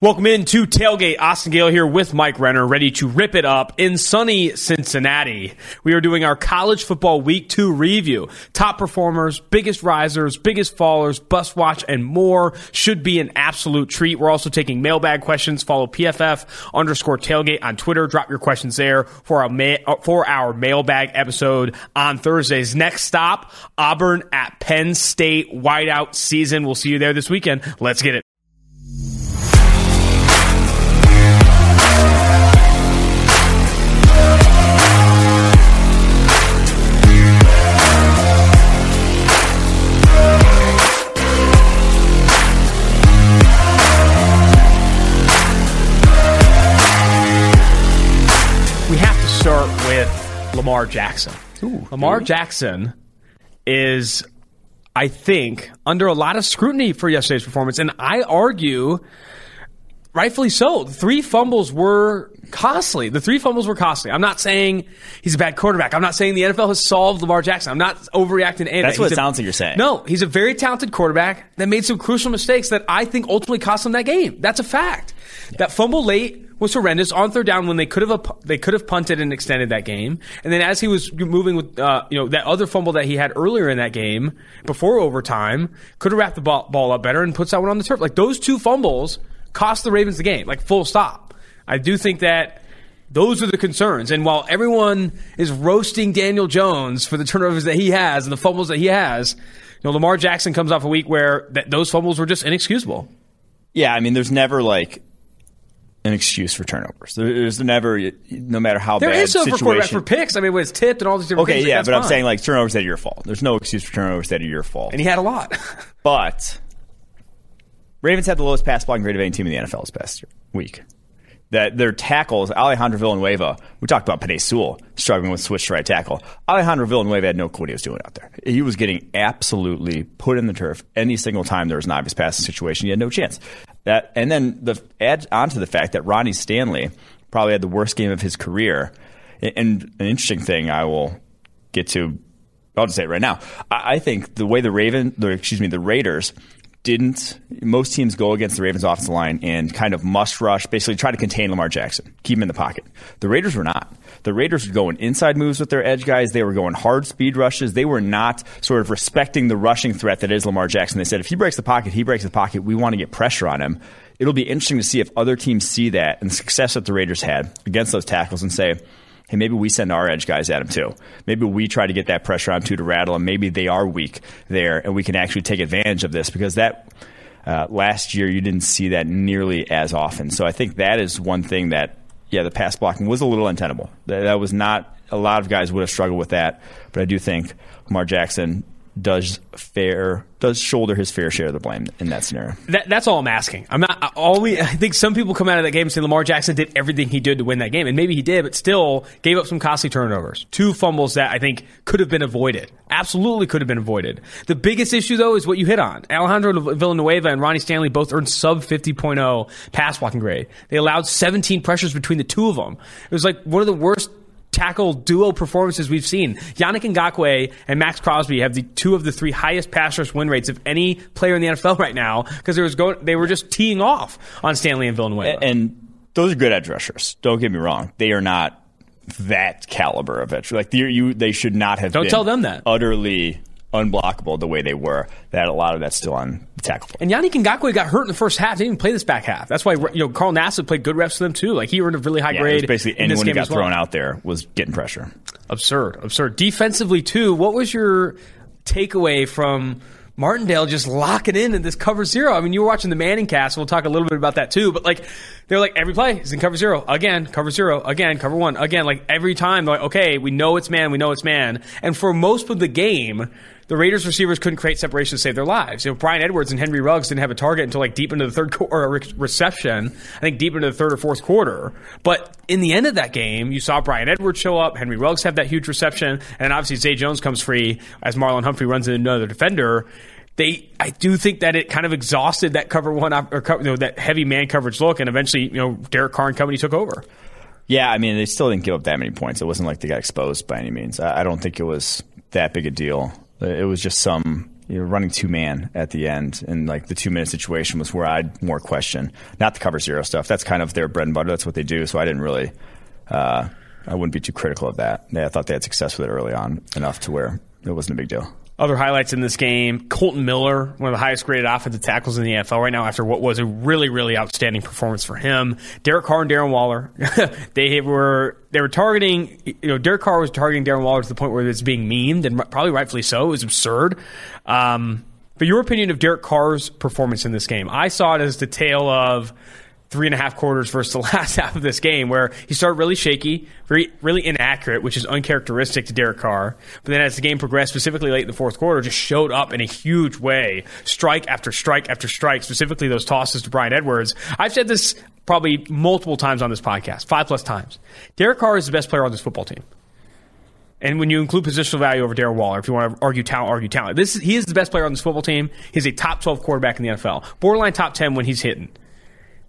Welcome in to Tailgate. Austin Gayle here with Mike Renner, ready to rip it up in sunny Cincinnati. We are doing our college football week two review. Top performers, biggest risers, biggest fallers, bus watch, and more should be an absolute treat. We're also taking mailbag questions. Follow PFF underscore tailgate on Twitter. Drop your questions there for our, ma- uh, for our mailbag episode on Thursdays. Next stop, Auburn at Penn State whiteout season. We'll see you there this weekend. Let's get it. Lamar Jackson. Ooh, Lamar Jackson is, I think, under a lot of scrutiny for yesterday's performance, and I argue, rightfully so. The three fumbles were costly. The three fumbles were costly. I'm not saying he's a bad quarterback. I'm not saying the NFL has solved Lamar Jackson. I'm not overreacting to anything. That's what he's it a, sounds like you're saying. No, he's a very talented quarterback that made some crucial mistakes that I think ultimately cost him that game. That's a fact. Yeah. That fumble late was horrendous on third down when they could have they could have punted and extended that game. And then as he was moving with uh, you know that other fumble that he had earlier in that game before overtime, could have wrapped the ball, ball up better and puts that one on the turf. Like those two fumbles cost the Ravens the game. Like full stop. I do think that those are the concerns. And while everyone is roasting Daniel Jones for the turnovers that he has and the fumbles that he has, you know, Lamar Jackson comes off a week where th- those fumbles were just inexcusable. Yeah, I mean, there's never like an excuse for turnovers. There's never, no matter how there bad is so situation. for quarterback for picks. I mean, when it's tipped and all these different okay, things. Okay, yeah, like, but fine. I'm saying like turnovers that are your fault. There's no excuse for turnovers that are your fault. And he had a lot. but Ravens had the lowest pass blocking grade of any team in the NFL this past week. That their tackles, Alejandro Villanueva, we talked about Penei Sewell struggling with switch to right tackle. Alejandro Villanueva had no clue what he was doing out there. He was getting absolutely put in the turf any single time there was an obvious passing situation. He had no chance. That and then the add onto the fact that Ronnie Stanley probably had the worst game of his career. And an interesting thing I will get to, I'll just say it right now. I think the way the Raven, the, excuse me, the Raiders didn't most teams go against the Ravens offensive line and kind of must rush, basically try to contain Lamar Jackson, keep him in the pocket. The Raiders were not. The Raiders were going inside moves with their edge guys. They were going hard speed rushes. They were not sort of respecting the rushing threat that is Lamar Jackson. They said if he breaks the pocket, he breaks the pocket. We want to get pressure on him. It'll be interesting to see if other teams see that and the success that the Raiders had against those tackles and say, hey, maybe we send our edge guys at him too. Maybe we try to get that pressure on too to rattle him. Maybe they are weak there, and we can actually take advantage of this because that uh, last year you didn't see that nearly as often. So I think that is one thing that, yeah, the pass blocking was a little untenable. That, was not a lot of guys would have struggled with that, but I do think Lamar Jackson does fair does shoulder his fair share of the blame in that scenario. That, that's all I'm asking. I'm not all we. I think some people come out of that game and say Lamar Jackson did everything he did to win that game, and maybe he did, but still gave up some costly turnovers, two fumbles that I think could have been avoided. Absolutely could have been avoided. The biggest issue though is what you hit on. Alejandro Villanueva and Ronnie Stanley both earned sub 50.0 pass blocking grade. They allowed 17 pressures between the two of them. It was like one of the worst tackle duo performances we've seen. Yannick Ngakoue and Maxx Crosby have the two of the three highest pass rush win rates of any player in the NFL right now because there was going, they were just teeing off on Stanley and Villanueva. And those are good edge rushers. Don't get me wrong; they are not that caliber of edge. Like you, they should not have. Don't tell them that. Utterly unblockable the way they were. That a lot of that's still on the tackle. And Yannick Ngakoue got hurt in the first half. They Didn't even play this back half. That's why you know Carl Nassib played good reps for them too. Like he earned a really high yeah, grade. basically anyone who got well. thrown out there was getting pressure. Absurd, absurd. Defensively too. What was your takeaway from? Martindale just locking in in this cover zero. I mean, you were watching the Manning cast. We'll talk a little bit about that too. But like, they're like every play is in cover zero again, cover zero again, cover one again. Like every time, they're like, okay, we know it's man, we know it's man. And for most of the game, the Raiders receivers couldn't create separation to save their lives. You know, Bryan Edwards and Henry Ruggs didn't have a target until like deep into the third quarter or reception. I think deep into the third or fourth quarter. But in the end of that game, you saw Bryan Edwards show up, Henry Ruggs have that huge reception, and obviously Zay Jones comes free as Marlon Humphrey runs into another defender they I do think that it kind of exhausted that cover one or you know, that heavy man coverage look, and eventually you know Derek Carr and company took over. Yeah, I mean they still didn't give up that many points. It wasn't like they got exposed by any means. I don't think it was that big a deal. It was just some you know, running two man at the end, and like the two minute situation was where I'd more question, not the cover zero stuff. That's kind of their bread and butter. That's what they do. So I didn't really, uh, I wouldn't be too critical of that. I thought they had success with it early on enough to where it wasn't a big deal. Other highlights in this game Kolton Miller, one of the highest graded offensive tackles in the NFL right now after what was a really, really outstanding performance for him. Derek Carr and Darren Waller, they were they were targeting, you know, Derek Carr was targeting Darren Waller to the point where it's being memed, and probably rightfully so. It was absurd. Um, but your opinion of Derek Carr's performance in this game? I saw it as the tale of three and a half quarters versus the last half of this game, where he started really shaky, very really inaccurate, which is uncharacteristic to Derek Carr. But then as the game progressed, specifically late in the fourth quarter, just showed up in a huge way, strike after strike after strike. Specifically those tosses to Bryan Edwards. I've said this probably multiple times on this podcast, five plus times. Derek Carr is the best player on this football team. And when you include positional value over Darren Waller, if you want to argue talent, argue talent. This he is the best player on this football team. He's a top twelve quarterback in the NFL, borderline top ten when he's hitting.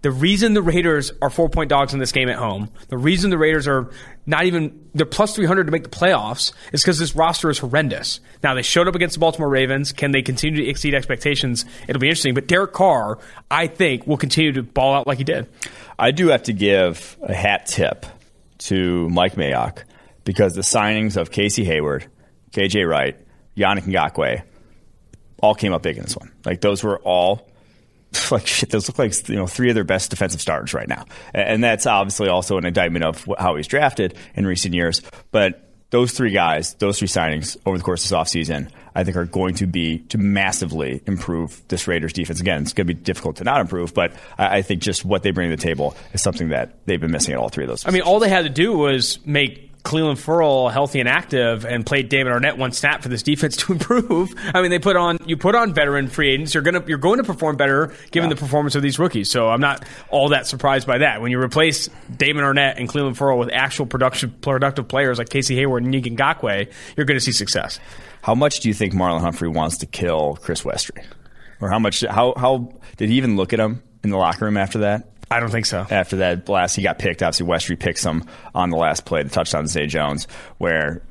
The reason the Raiders are four point dogs in this game at home, the reason the Raiders are not even, they're plus 300 to make the playoffs is because this roster is horrendous. Now, they showed up against the Baltimore Ravens. Can they continue to exceed expectations? It'll be interesting. But Derek Carr, I think, will continue to ball out like he did. I do have to give a hat tip to Mike Mayock because the signings of Casey Hayward, KJ Wright, Yannick Ngakoue all came up big in this one. Like, those were all like shit, those look like you know three of their best defensive starters right now, and that's obviously also an indictment of how he's drafted in recent years. But those three guys, those three signings over the course of this offseason, I think are going to be to massively improve this Raiders defense. Again, it's going to be difficult to not improve, but I, think just what they bring to the table is something that they've been missing at all three of those. Positions. I mean, all they had to do was make Clelin Ferrell healthy and active and played Damon Arnette one snap for this defense to improve. I mean, they put on you put on veteran free agents. You're gonna you're going to perform better given yeah. the performance of these rookies. So I'm not all that surprised by that. When you replace Damon Arnette and Clelin Ferrell with actual production productive players like Casey Hayward and Yannick Ngakoue, you're going to see success. How much do you think Marlon Humphrey wants to kill Chris Westry? Or how much? How how did he even look at him in the locker room after that? I don't think so. After that blast, he got picked. Obviously, Westry picks him on the last play, the touchdown to Zay Jones, where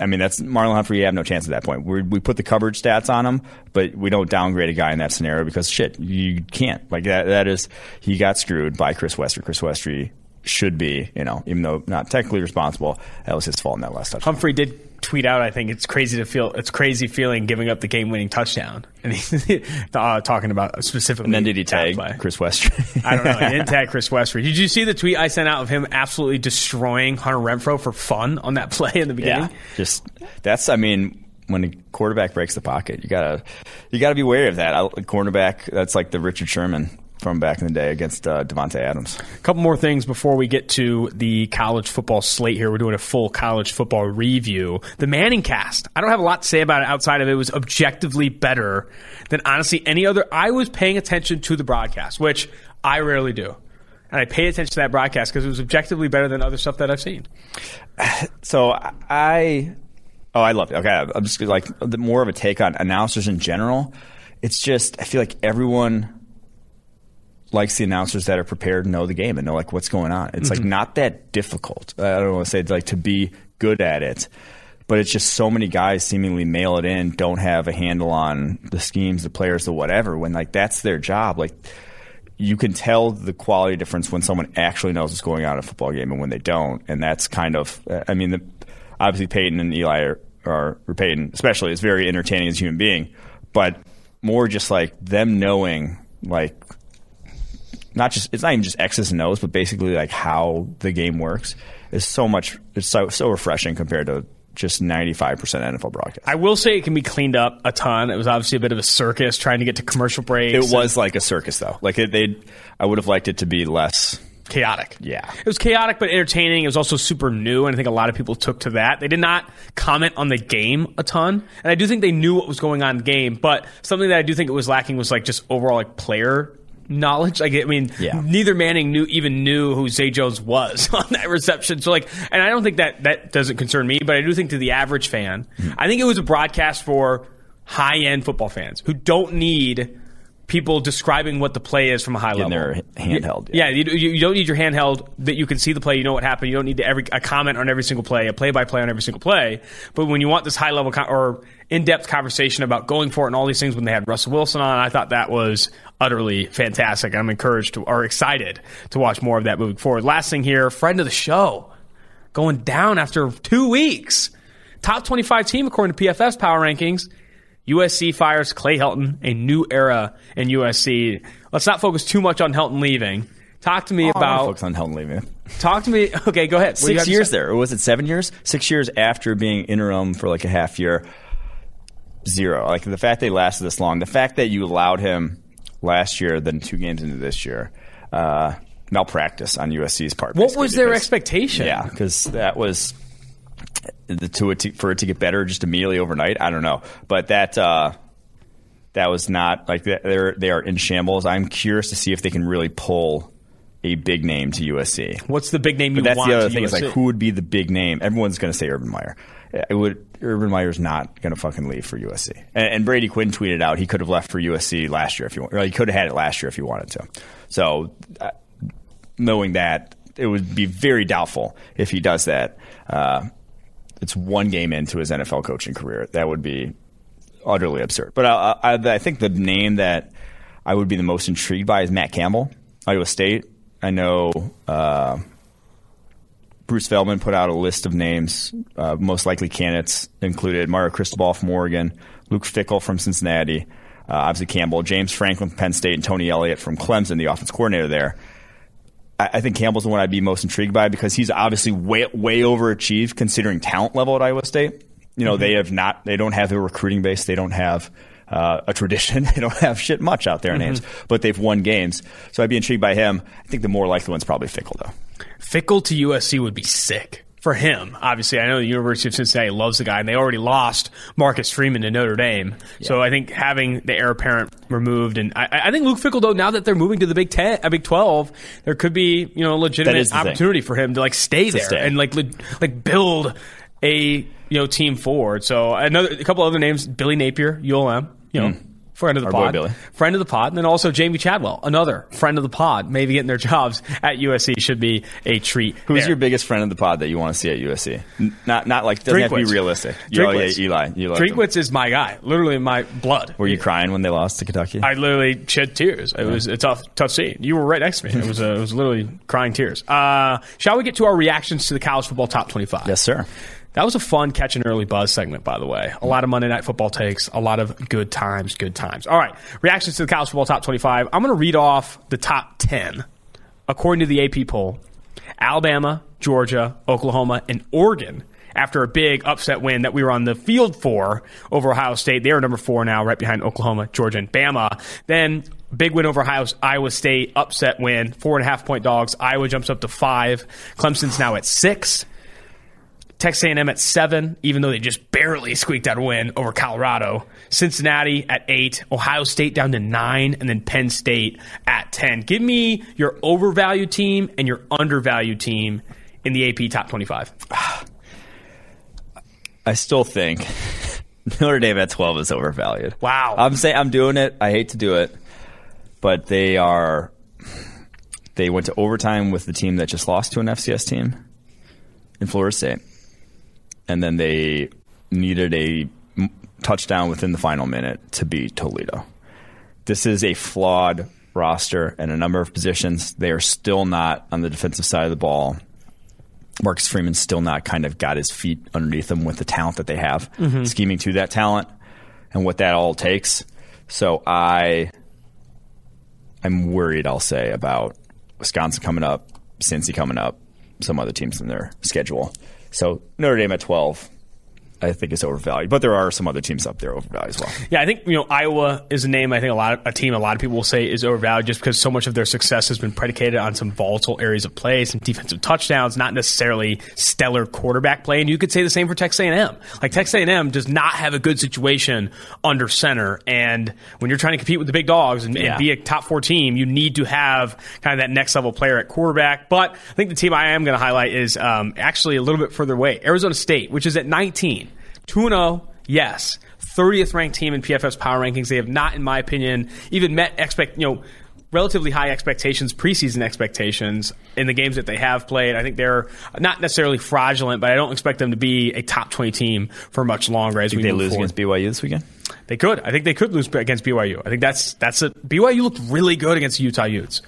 I mean, that's Marlon Humphrey. You have no chance at that point. We're, we put the coverage stats on him, but we don't downgrade a guy in that scenario because shit, you can't. Like that. That is he got screwed by Chris Westry. Chris Westry should be, you know, even though not technically responsible, that was his fault in that last touchdown. Humphrey did tweet out, I think it's crazy to feel, it's crazy feeling giving up the game winning touchdown. And he's uh, talking about specifically. And then did he tag play. Chris Westry? I don't know. He didn't tag Chris Westry. Did you see the tweet I sent out of him absolutely destroying Hunter Renfrow for fun on that play in the beginning? Yeah. Just, that's, I mean, when a quarterback breaks the pocket, you gotta you gotta be wary of that. A cornerback, that's like the Richard Sherman from back in the day against uh, Davante Adams. A couple more things before we get to the college football slate here. We're doing a full college football review. The Manning cast. I don't have a lot to say about it outside of it was objectively better than honestly any other. I was paying attention to the broadcast, which I rarely do. And I pay attention to that broadcast because it was objectively better than other stuff that I've seen. So I, oh, I love it. Okay, I'm just like more of a take on announcers in general. It's just I feel like everyone likes the announcers that are prepared and know the game and know like what's going on. It's mm-hmm. like not that difficult. I don't want to say like to be good at it, but it's just so many guys seemingly mail it in, don't have a handle on the schemes, the players, the whatever. When like that's their job, like you can tell the quality difference when someone actually knows what's going on in a football game and when they don't. And that's kind of, I mean, the, obviously Peyton and Eli are, are or Peyton especially is very entertaining as a human being, but more just like them knowing like not just it's not even just X's and O's, but basically like how the game works is so much. It's so so refreshing compared to just 95% NFL broadcast. I will say it can be cleaned up a ton. It was obviously a bit of a circus trying to get to commercial breaks. It was like a circus though. Like it, they I would have liked it to be less chaotic. Yeah. It was chaotic but entertaining. It was also super new and I think a lot of people took to that. They did not comment on the game a ton. And I do think they knew what was going on in the game, but something that I do think it was lacking was like just overall like player knowledge. Like, I mean, yeah. neither Manning knew even knew who Zay Jones was on that reception. So, like, and I don't think that that doesn't concern me, but I do think to the average fan, mm-hmm. I think it was a broadcast for high end football fans who don't need people describing what the play is from a high level. In their handheld. Yeah, yeah you, you, don't need your handheld that you can see the play, you know what happened. You don't need every a comment on every single play, a play by play on every single play. But when you want this high level con- or in depth conversation about going for it and all these things when they had Russell Wilson on. I thought that was utterly fantastic. I'm encouraged to, or excited to watch more of that moving forward. Last thing here, friend of the show going down after two weeks. Top 25 team according to PFF power rankings. USC fires Clay Helton, a new era in USC. Let's not focus too much on Helton leaving. Talk to me Oh, about. focus on Helton leaving. Talk to me. Okay, go ahead. What do you have Six years there, or was it seven years? Six years after being interim for like a half year. Zero. Like the fact they lasted this long, the fact that you allowed him last year, then two games into this year, uh, malpractice on USC's part. What was their because- expectation? Yeah, because that was the to it to, for it to get better just immediately overnight. I don't know, but that uh, that was not like they're they are in shambles. I'm curious to see if they can really pull a big name to USC. What's the big name you that's want? the other to thing is like who would be the big name? Everyone's going to say Urban Meyer. It would Urban Meyer's not going to fucking leave for USC. And, and Brady Quinn tweeted out he could have left for USC last year if you want, he could have had it last year if he wanted to. So uh, knowing that, it would be very doubtful if he does that. Uh, it's one game into his NFL coaching career. That would be utterly absurd. But I, I, I think the name that I would be the most intrigued by is Matt Campbell, Iowa State. I know uh, Bruce Feldman put out a list of names. Uh, most likely candidates included Mario Cristobal from Oregon, Luke Fickell from Cincinnati, uh, obviously Campbell, James Franklin from Penn State, and Tony Elliott from Clemson, the offense coordinator there. I, I think Campbell's the one I'd be most intrigued by because he's obviously way way overachieved considering talent level at Iowa State. You know, they have not, they don't have a recruiting base, they don't have uh, a tradition, they don't have shit much out there in Ames, but they've won games. So I'd be intrigued by him. I think the more likely one's probably Fickell though. Fickell to USC would be sick for him. Obviously, I know the University of Cincinnati loves the guy, and they already lost Marcus Freeman to Notre Dame. So I think having the heir apparent removed, and I, I think Luke Fickell, though, now that they're moving to the Big Ten, uh, Big Twelve, there could be you know a legitimate the thing. opportunity for him to like stay there stay. and like le- like build a you know team forward. So another a couple other names: Billy Napier, ULM, you know. Friend of the. Our boy pod, Billy. friend of the pod, and then also Jamey Chadwell, another friend of the pod, maybe getting their jobs at USC should be a treat. Who's there. your biggest friend of the pod that you want to see at USC? Not not like doesn't have to be Drinkwitz. realistic. You- yeah, Drinkwitz. Eli. You. Drinkwitz is my guy, literally my blood. Were you crying when they lost to Kentucky? I literally shed tears. It was a tough, tough scene. You were right next to me. It was, uh, it was literally crying tears. Uh, shall we get to our reactions to the college football top twenty-five? yes, sir. That was a fun catch and early buzz segment, by the way. A lot of Monday Night Football takes, a lot of good times, good times. All right, reactions to the college football top 25. I'm going to read off the top 10 according to the AP poll. Alabama, Georgia, Oklahoma, and Oregon. After a big upset win that we were on the field for over Ohio State, they are number four now, right behind Oklahoma, Georgia, and Bama. Then big win over Ohio, Iowa State, upset win, four and a half point dogs. Iowa jumps up to five. Clemson's now at six. Texas A&M at seven, even though they just barely squeaked out a win over Colorado. Cincinnati at eight, Ohio State down to nine, and then Penn State at ten. Give me your overvalued team and your undervalued team in the AP top twenty-five. I still think Notre Dame at 12 is overvalued. Wow. I'm saying I'm doing it. I hate to do it, but they are. They went to overtime with the team that just lost to an FCS team in Florida State, and then they needed a touchdown within the final minute to beat Toledo. This is a flawed roster and a number of positions. They are still not on the defensive side of the ball. Marcus Freeman's still not kind of got his feet underneath him with the talent that they have, mm-hmm. scheming to that talent and what that all takes. So I, I'm worried. I'll say about Wisconsin coming up, Cincy coming up, some other teams in their schedule. So Notre Dame at twelve, I think is overvalued. But there are some other teams up there overvalued as well. Yeah, I think you know Iowa is a name. I think a lot of a team. A lot of people will say is overvalued just because so much of their success has been predicated on some volatile areas of play, some defensive touchdowns, not necessarily stellar quarterback play. And you could say the same for Texas A&M. Like Texas A&M does not have a good situation under center, and when you're trying to compete with the big dogs and, and be a top four team, you need to have kind of that next level player at quarterback. But I think the team I am going to highlight is um, actually a little bit further away, Arizona State, which is at 19. 2 0, yes. 30th ranked team in PFF's power rankings. They have not, in my opinion, even met expect, you know, relatively high expectations, preseason expectations in the games that they have played. I think they're not necessarily fraudulent, but I don't expect them to be a top 20 team for much longer as we they lose forward. against BYU this weekend. They could. I think they could lose against BYU. I think that's that's a BYU looked really good against Utah Utes.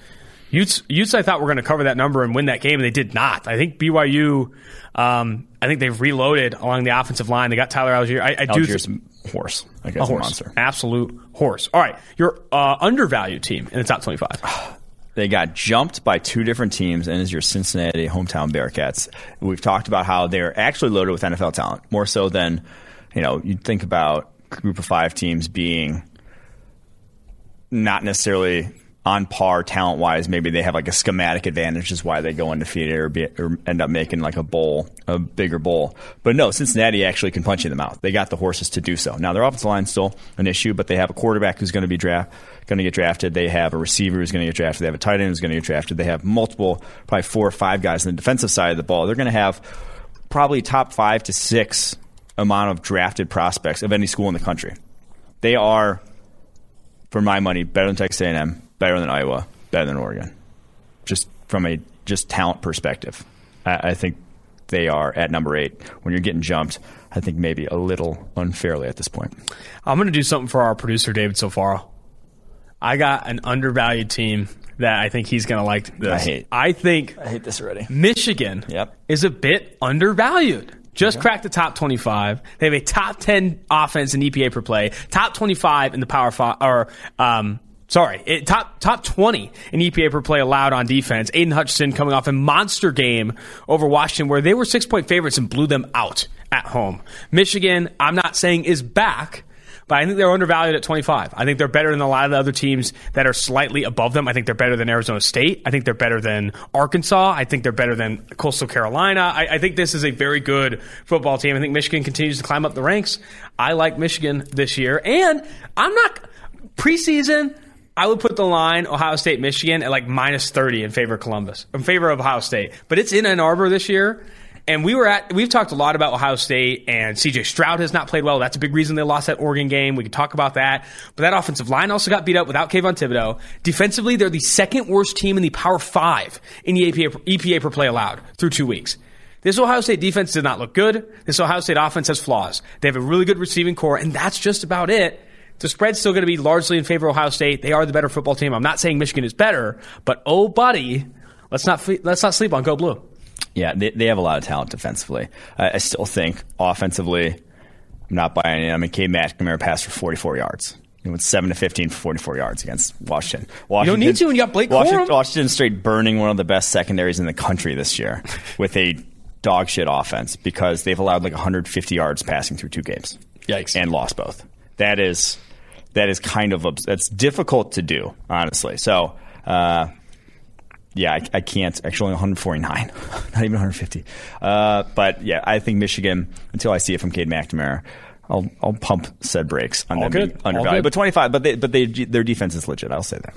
Utes, Utes I thought we were going to cover that number and win that game, and they did not. I think BYU. Um, I think they've reloaded along the offensive line. They got Tyler Allgeier. I, I do. Allgeier's horse. I guess a a horse, monster. absolute horse. All right, your uh, undervalued team in the top twenty-five. They got jumped by two different teams, and is your Cincinnati hometown Bearcats. We've talked about how they're actually loaded with NFL talent, more so than you know. You'd think about group of five teams being not necessarily on par talent wise. Maybe they have like a schematic advantage, is why they go undefeated or, be, or end up making like a bowl, a bigger bowl. But no, Cincinnati actually can punch you in the mouth. They got the horses to do so. Now their offensive line's still an issue, but they have a quarterback who's going to be draft, going to get drafted. They have a receiver who's going to get drafted. They have a tight end who's going to get drafted. They have multiple, probably four or five guys on the defensive side of the ball. They're going to have probably top five to six amount of drafted prospects of any school in the country. They are, for my money, better than Texas A&M, better than Iowa, better than Oregon. Just from a just talent perspective, I, I think they are at number eight. When you're getting jumped, I think maybe a little unfairly at this point. I'm going to do something for our producer David Sofaro. I got an undervalued team that I think he's going to like. This. I hate- I think I hate this already. Michigan Yep. is a bit undervalued. Just cracked the top 25. They have a top 10 offense in EPA per play, top 25 in the Power Five, or um, sorry, it, top top 20 in EPA per play allowed on defense. Aidan Hutchinson coming off a monster game over Washington, where they were six point favorites and blew them out at home. Michigan, I'm not saying is back. But I think they're undervalued at 25. I think they're better than a lot of the other teams that are slightly above them. I think they're better than Arizona State. I think they're better than Arkansas. I think they're better than Coastal Carolina. I, I think this is a very good football team. I think Michigan continues to climb up the ranks. I like Michigan this year. And I'm not preseason. I would put the line Ohio State Michigan at like minus 30 in favor of Columbus, in favor of Ohio State. But it's in Ann Arbor this year. And we were at, we've talked a lot about Ohio State and CJ Stroud has not played well. That's a big reason they lost that Oregon game. We could talk about that. But that offensive line also got beat up without Kayvon Thibodeaux. Defensively, they're the second worst team in the Power Five in the EPA, EPA per play allowed through two weeks. This Ohio State defense did not look good. This Ohio State offense has flaws. They have a really good receiving corps, and that's just about it. The spread's still going to be largely in favor of Ohio State. They are the better football team. I'm not saying Michigan is better, but oh, buddy, let's not let's not sleep on Go Blue. Yeah, they, they have a lot of talent defensively. I, I still think offensively, I'm not buying it. I mean, K. McNamara passed for 44 yards. He went 7 to 15 for 44 yards against Washington. Washington need to when you got Blake Washington, Corum. Washington straight burning one of the best secondaries in the country this year with a dog shit offense because they've allowed like 150 yards passing through two games. Yikes. And lost both. That is that is kind of that's difficult to do, honestly. So, uh, yeah, I, I can't. Actually, 149, not even 150. Uh, but yeah, I think Michigan. Until I see it from Cade McNamara, I'll I'll pump said brakes on All them good. undervalued. But 25. But they, but they, their defense is legit. I'll say that.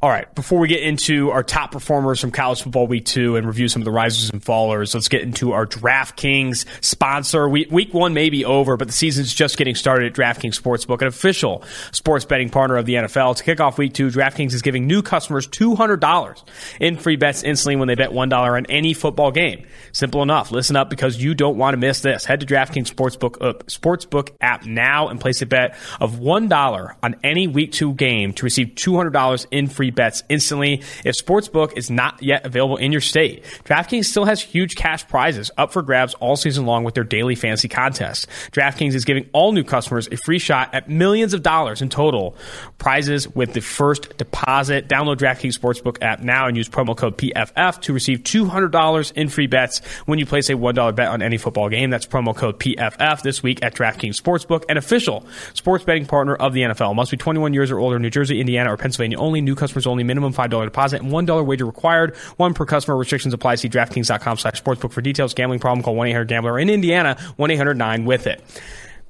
All right, before we get into our top performers from college football week two and review some of the risers and fallers, let's get into our DraftKings sponsor. We, week one may be over, but the season's just getting started at DraftKings Sportsbook, an official sports betting partner of the NFL. To kick off week two, DraftKings is giving new customers $200 in free bets instantly when they bet $1 on any football game. Simple enough. Listen up because you don't want to miss this. Head to DraftKings Sportsbook, uh, Sportsbook app now and place a bet of $1 on any week two game to receive $200 in free bets instantly if Sportsbook is not yet available in your state. DraftKings still has huge cash prizes up for grabs all season long with their daily fantasy contest. DraftKings is giving all new customers a free shot at millions of dollars in total prizes with the first deposit. Download DraftKings Sportsbook app now and use promo code PFF to receive $200 in free bets when you place a $1 bet on any football game. That's promo code PFF this week at DraftKings Sportsbook, an official sports betting partner of the NFL. Must be 21 years or older, New Jersey, Indiana, or Pennsylvania only. New customers only. Minimum $5 deposit and $1 wager required. One per customer. Restrictions apply. See DraftKings.com slash sportsbook for details. Gambling problem? Call 1-800-GAMBLER. In Indiana, 1-800-9-WITH-IT.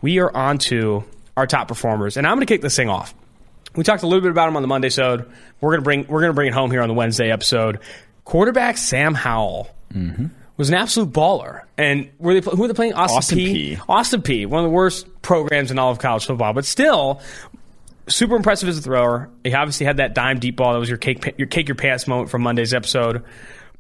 We are on to our top performers, and I'm going to kick this thing off. We talked a little bit about them on the Monday episode. We're going to bring we're going to bring it home here on the Wednesday episode. Quarterback Sam Howell mm-hmm. was an absolute baller. And were they who were they playing? Austin, Austin Peay. P. Austin Peay. One of the worst programs in all of college football, but still super impressive as a thrower. He obviously had that dime deep ball that was your cake your cake your pants moment from Monday's episode.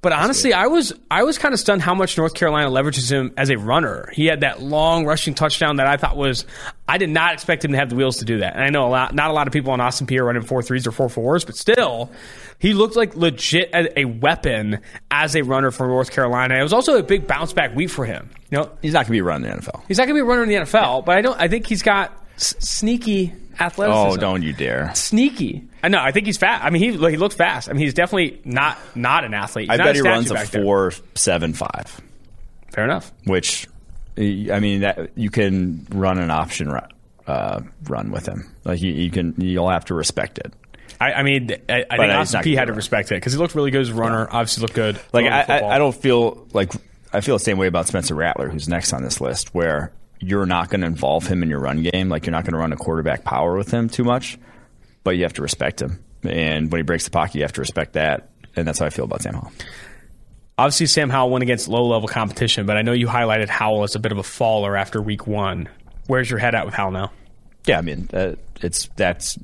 But honestly, I was I was kind of stunned how much North Carolina leverages him as a runner. He had that long rushing touchdown that I thought was I did not expect him to have the wheels to do that. And I know a lot not a lot of people on Austin Peay are running four threes or four fours, but still, he looked like legit a weapon as a runner for North Carolina. It was also a big bounce back week for him. You know, he's not going to be running the NFL. He's not going to be a runner in the NFL, but I don't. I think he's got s- sneaky athleticism. Oh, don't you dare! Sneaky. I know. I think he's fast. I mean, he he looks fast. I mean, he's definitely not not an athlete. He's I not bet he runs a back there. four seven five, Fair enough. which I mean that you can run an option run, uh, run with him. Like you, you can, you'll have to respect it. I, I mean, I, I think Austin Peay had to respect it because he looked really good as a runner. Obviously, looked good. Like I. I, I don't feel like I feel the same way about Spencer Rattler, who's next on this list, where you're not going to involve him in your run game. Like you're not going to run a quarterback power with him too much, but you have to respect him. And when he breaks the pocket, you have to respect that. And that's how I feel about Sam Howell. Obviously, Sam Howell went against low level competition, but I know you highlighted Howell as a bit of a faller after week one. Where's your head at with Howell now? Yeah, I mean, uh, it's that's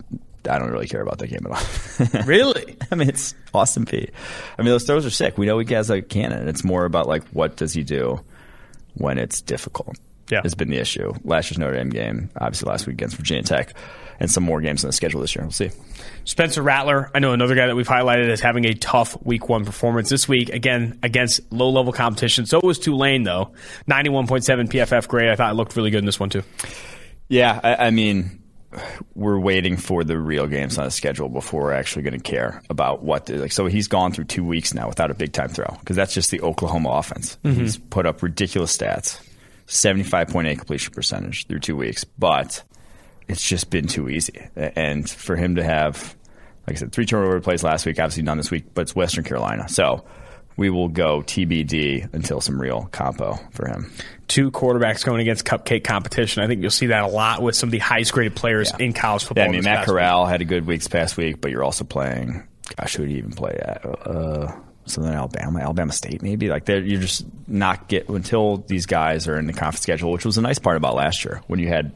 I don't really care about that game at all. Really? I mean, it's Austin Peay. I mean, those throws are sick. We know he has a cannon. It's more about like what does he do when it's difficult. Yeah. has been the issue. Last year's Notre Dame game, obviously last week against Virginia Tech, and some more games on the schedule this year. We'll see. Spencer Rattler, I know another guy that we've highlighted as having a tough week one performance this week, again, against low level competition. So it was Tulane, though. 91.7 PFF grade. I thought it looked really good in this one, too. Yeah, I, I mean, we're waiting for the real games on the schedule before we're actually going to care about what. Like, so he's gone through two weeks now without a big time throw because that's just the Oklahoma offense. Mm-hmm. He's put up ridiculous stats, seventy five point eight completion percentage through two weeks, but it's just been too easy. And for him to have, like I said, three turnover plays last week, obviously none this week, but it's Western Carolina, so. We will go TBD until some real compo for him. Two quarterbacks going against cupcake competition. I think you'll see that a lot with some of the highest graded players Yeah. in college football. Yeah, I mean Matt past week. Corral had a good week this past week, but you're also playing. Gosh, who did he even play at? Uh, in Alabama, Alabama State, maybe. Like you're just not get until these guys are in the conference schedule, which was a nice part about last year when you had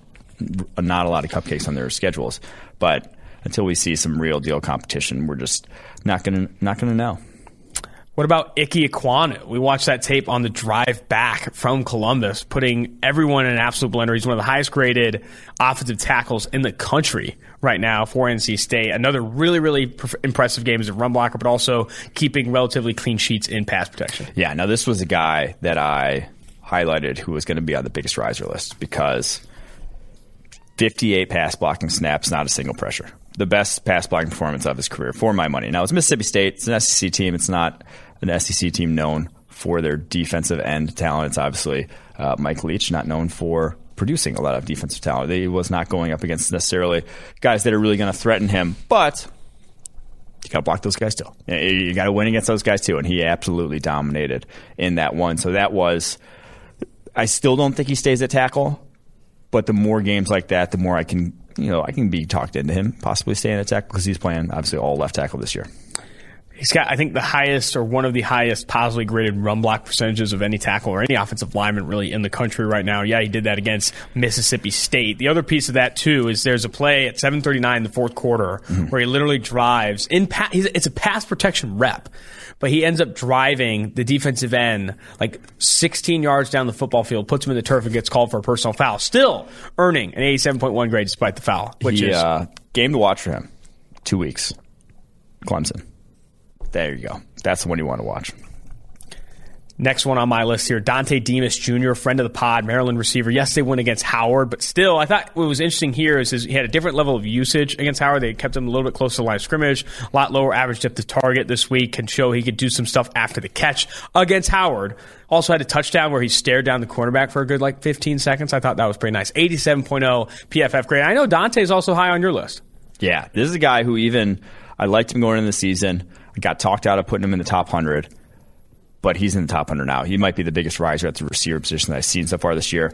not a lot of cupcakes on their schedules. But until we see some real deal competition, we're just not gonna not gonna know. What about Ike Ekwonu? We watched that tape on the drive back from Columbus, putting everyone in an absolute blender. He's one of the highest graded offensive tackles in the country right now for NC State. Another really, really impressive game as a run blocker, but also keeping relatively clean sheets in pass protection. Yeah, now this was a guy that I highlighted who was going to be on the biggest riser list because 58 pass blocking snaps, not a single pressure. The best pass blocking performance of his career for my money. Now, it's Mississippi State. It's an SEC team. It's not an SEC team known for their defensive end talent. It's obviously uh, Mike Leach, not known for producing a lot of defensive talent. He was not going up against necessarily guys that are really going to threaten him, but you got to block those guys too. You got to win against those guys too. And he absolutely dominated in that one. So that was. I still don't think he stays at tackle, but the more games like that, the more I can, you know, I can be talked into him possibly staying at tackle because he's playing obviously all left tackle this year. He's got, I think, the highest or one of the highest positively graded run block percentages of any tackle or any offensive lineman really in the country right now. Yeah, he did that against Mississippi State. The other piece of that too is there's a play at 7:39 in the fourth quarter where he literally drives in. Pa- he's, it's a pass protection rep, but he ends up driving the defensive end like 16 yards down the football field, puts him in the turf, and gets called for a personal foul, still earning an 87.1 grade despite the foul, which he, is uh, game to watch for him. Two weeks, Clemson. There you go. That's the one you want to watch. Next one on my list here, Dontay Demus Jr., friend of the pod, Maryland receiver. Yes, they went against Howard, but still, I thought what was interesting here is his, he had a different level of usage against Howard. They kept him a little bit closer to the line of scrimmage, a lot lower average depth of target this week, can show he could do some stuff after the catch against Howard. Also had a touchdown where he stared down the cornerback for a good like 15 seconds. I thought that was pretty nice. 87.0 PFF grade. I know Dante is also high on your list. Yeah, this is a guy who even I liked him going into the season. Got talked out of putting him in the top hundred, but he's in the top hundred now. He might be the biggest riser at the receiver position that I've seen so far this year,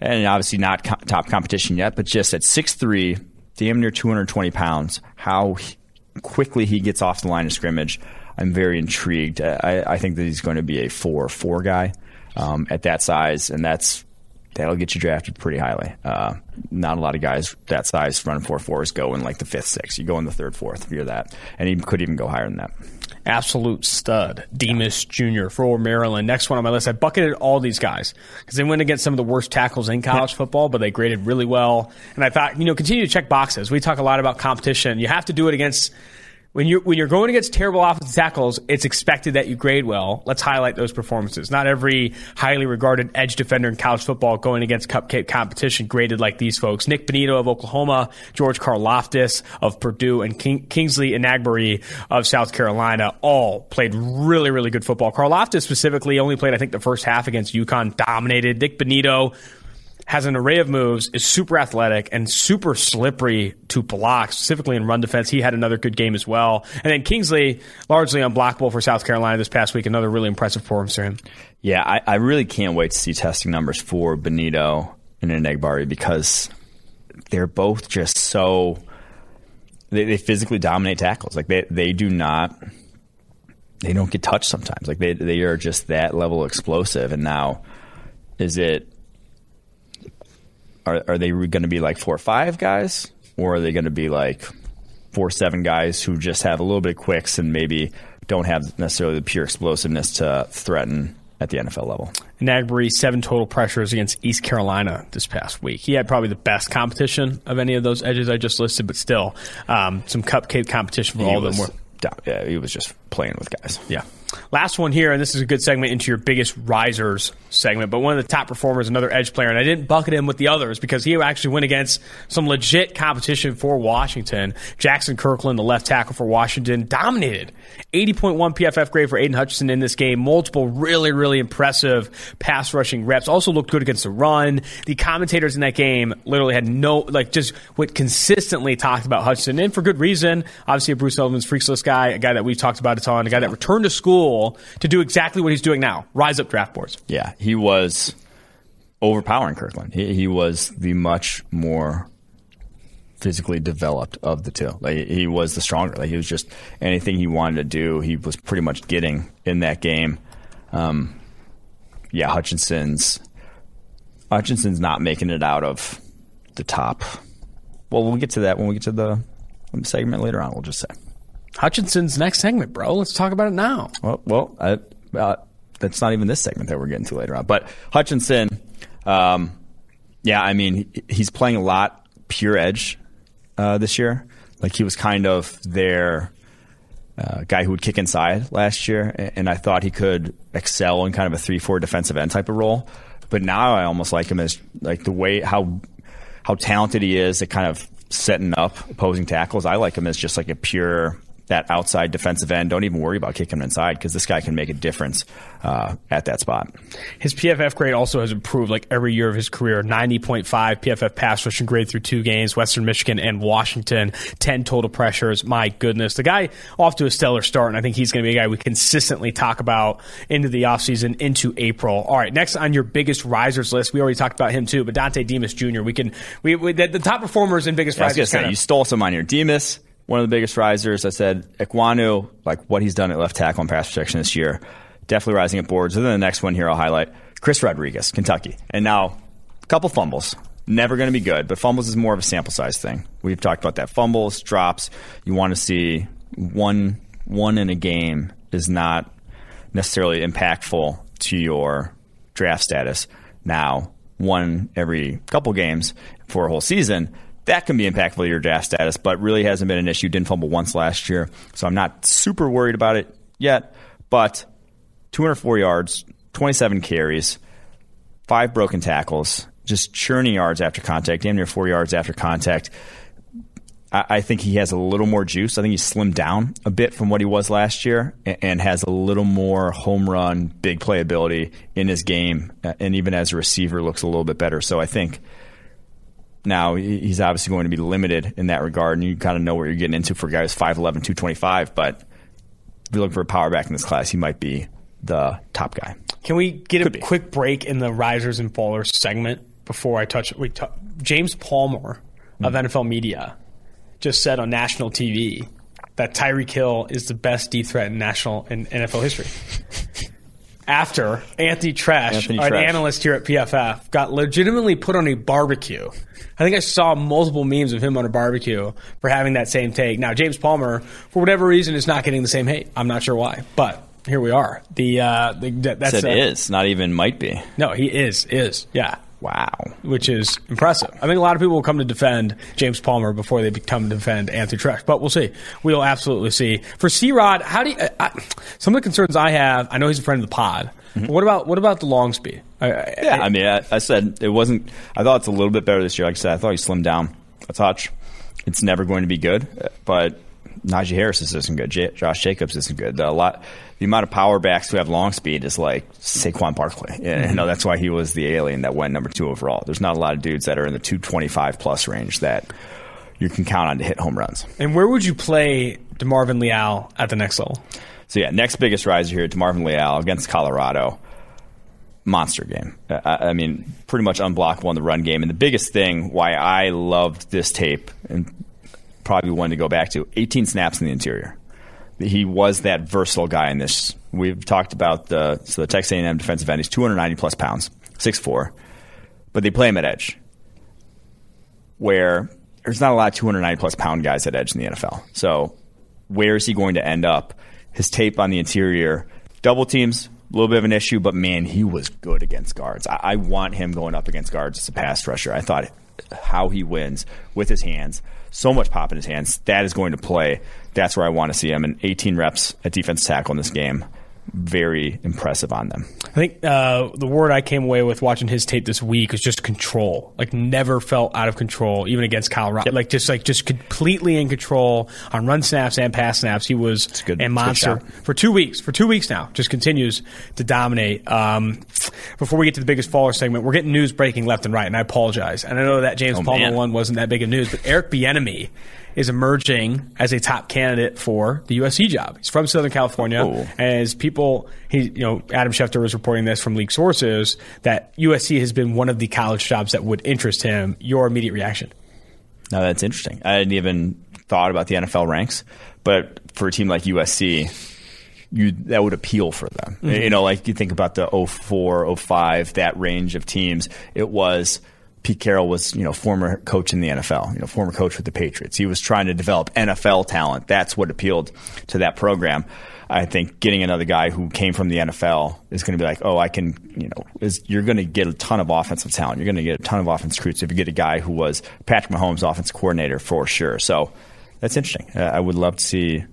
and obviously not co- top competition yet, but just at 6'3", damn near two hundred twenty pounds, how he, quickly he gets off the line of scrimmage. I'm very intrigued. I, I think that he's going to be a four four guy um, at that size, and that's that'll get you drafted pretty highly. Uh, not a lot of guys that size running four fours go in like the fifth, sixth. You go in the third, fourth if you're that, and he could even go higher than that. Absolute stud, Demus Jr. for Maryland. Next one on my list. I bucketed all these guys because they went against some of the worst tackles in college football, but they graded really well. And I thought, you know, continue to check boxes. We talk a lot about competition. You have to do it against when you're when you're going against terrible offensive tackles, it's expected that you grade well. Let's highlight those performances. Not every highly regarded edge defender in college football going against cupcake competition graded like these folks. Nik Bonitto of Oklahoma, George Karlaftis of Purdue, and King, Kingsley Enagbare of South Carolina all played really really good football. Karlaftis specifically only played I think the first half against UConn, dominated. Nik Bonitto has an array of moves, is super athletic and super slippery to block, specifically in run defense. He had another good game as well. And then Kingsley, largely unblockable for South Carolina this past week. Another really impressive performance for him. Yeah, I, I really can't wait to see testing numbers for Bonitto and Enagbare because they're both just so they, they physically dominate tackles. Like they they do not they don't get touched sometimes. Like they they are just that level explosive. And now is it are, are they going to be like four or five guys, or are they going to be like four seven guys who just have a little bit of quicks and maybe don't have necessarily the pure explosiveness to threaten at the NFL level? Enagbare, seven total pressures against East Carolina this past week. He had probably the best competition of any of those edges I just listed, but still, um, some cupcake competition for he all of them. Were, yeah, he was just playing with guys. Yeah. Last one here, and this is a good segment into your biggest risers segment, but one of the top performers, another edge player, and I didn't bucket him with the others because he actually went against some legit competition for Washington. Jaxson Kirkland, the left tackle for Washington, dominated. 80.1 PFF grade for Aidan Hutchinson in this game. Multiple really, really impressive pass rushing reps. Also looked good against the run. The commentators in that game literally had no, like, just what consistently talked about Hutchinson, and for good reason. Obviously, a Bruce Feldman's freaks list guy, a guy that we've talked about a ton, a guy that returned to school to do exactly what he's doing now rise up draft boards. Yeah, he was overpowering Kirkland. He, he was the much more physically developed of the two. Like he was the stronger. Like he was just anything he wanted to do, he was pretty much getting in that game. Um, yeah, Hutchinson's Hutchinson's not making it out of the top. Well, we'll get to that when we get to the segment later on. We'll just say. Hutchinson's next segment, bro. Let's talk about it now. Well, well, I, uh, that's not even this segment that we're getting to later on. But Hutchinson, um, yeah, I mean, he's playing a lot pure edge uh, this year. Like he was kind of their uh, guy who would kick inside last year, and I thought he could excel in kind of a three-four defensive end type of role. But now I almost like him as like the way how how talented he is at kind of setting up opposing tackles. I like him as just like a pure that outside defensive end. Don't even worry about kicking him inside because this guy can make a difference uh, at that spot. His PFF grade also has improved like every year of his career. 90.5 PFF pass rushing grade through two games, Western Michigan and Washington. 10 total pressures. My goodness. The guy off to a stellar start, and I think he's going to be a guy we consistently talk about into the offseason, into April. All right, next on your biggest risers list, we already talked about him too, but Dante Demus Jr. We can, we, we the, the top performers and biggest yeah, risers. Say, you stole some on your Demus, one of the biggest risers. I said Ekwonu, like what he's done at left tackle and pass protection this year, definitely rising at boards. And then the next one here I'll highlight Chris Rodriguez, Kentucky. And now a couple fumbles. Never going to be good, but fumbles is more of a sample size thing. We've talked about that. Fumbles, drops. You want to see one one in a game is not necessarily impactful to your draft status. Now, one every couple games for a whole season, that can be impactful to your draft status, but really hasn't been an issue. Didn't fumble once last year, so I'm not super worried about it yet. But 204 yards, 27 carries, five broken tackles, just churning yards after contact, damn near four yards after contact. I, I think he has a little more juice. I think he's slimmed down a bit from what he was last year and, and has a little more home run, big playability in his game. Uh, and even as a receiver, looks a little bit better. So I think now he's obviously going to be limited in that regard, and you kind of know what you're getting into for guys 5'11, 225. But if you're looking for a power back in this class, he might be the top guy. Can we get Could a be. quick break in the risers and fallers segment before I touch? We t- James Palmer of mm. NFL Media just said on national TV that Tyreek Hill is the best deep threat in national in NFL history. after Anthony Treash, Anthony an analyst here at PFF, got legitimately put on a barbecue. I think I saw multiple memes of him on a barbecue for having that same take. Now, James Palmer, for whatever reason, is not getting the same hate. I'm not sure why, but here we are. The, uh, the that's Said uh, is, not even might be. No, he is is yeah. Wow. which is impressive. I think a lot of people will come to defend James Palmer before they come to defend Anthony Treash, but we'll see. We'll absolutely see. For C Rod, how do you, I, some of the concerns I have? I know he's a friend of the pod. But what about what about the long speed? I, I- Mm-hmm. Yeah, I mean, I, I said it wasn't. I thought it's a little bit better this year. Like I said, I thought he slimmed down a touch. It's never going to be good, but Najee Harris isn't good. J- Josh Jacobs isn't good. The, a lot, the amount of power backs who have long speed is like Saquon Barkley. And you know that's why he was the alien that went number two overall. There's not a lot of dudes that are in the 225 plus range that you can count on to hit home runs. and where would you play Demarvin Leal at the next level? So yeah, next biggest riser here, Marvin Leal against Colorado. Monster game. I, I mean, pretty much unblockable in the run game. And the biggest thing why I loved this tape and probably one to go back to 18 snaps in the interior. He was that versatile guy in this. We've talked about the so the Texas A&M defensive end. He's 290 plus pounds, 6'4", but they play him at edge, where there's not a lot of 290 plus pound guys at edge in the NFL. So where is he going to end up? His tape on the interior, double teams, a little bit of an issue, but man, he was good against guards. I, I want him going up against guards as a pass rusher. I thought how he wins with his hands, so much pop in his hands, that is going to play. That's where I want to see him. And 18 reps at defense tackle in this game, very impressive on them. I think uh, the word I came away with watching his tape this week is just control. Like never felt out of control, even against Kyle Colorado. Like just like just completely in control on run snaps and pass snaps. He was a good- it's a monster for two weeks. For two weeks now, just continues to dominate. Um, before we get to the biggest faller segment, we're getting news breaking left and right, and I apologize. And I know that James Oh, Palmer one wasn't that big of news, but Eric Bieniemy is emerging as a top candidate for the USC job. He's from Southern California, Oh. as people, he, you know, Adam Schefter was reporting this from league sources that USC has been one of the college jobs that would interest him. Your immediate reaction? No, that's interesting. I hadn't even thought about the NFL ranks, but for a team like USC, you that would appeal for them. Mm-hmm. You know, like you think about the 04, 05, that range of teams. It was Pete Carroll was, you know, former coach in the NFL, you know, former coach with the Patriots. He was trying to develop NFL talent. That's what appealed to that program. I think getting another guy who came from the NFL is going to be like, oh, I can, you know, is you're going to get a ton of offensive talent. You're going to get a ton of offense recruits if you get a guy who was Patrick Mahomes' offense coordinator for sure. So that's interesting. Uh, I would love to see.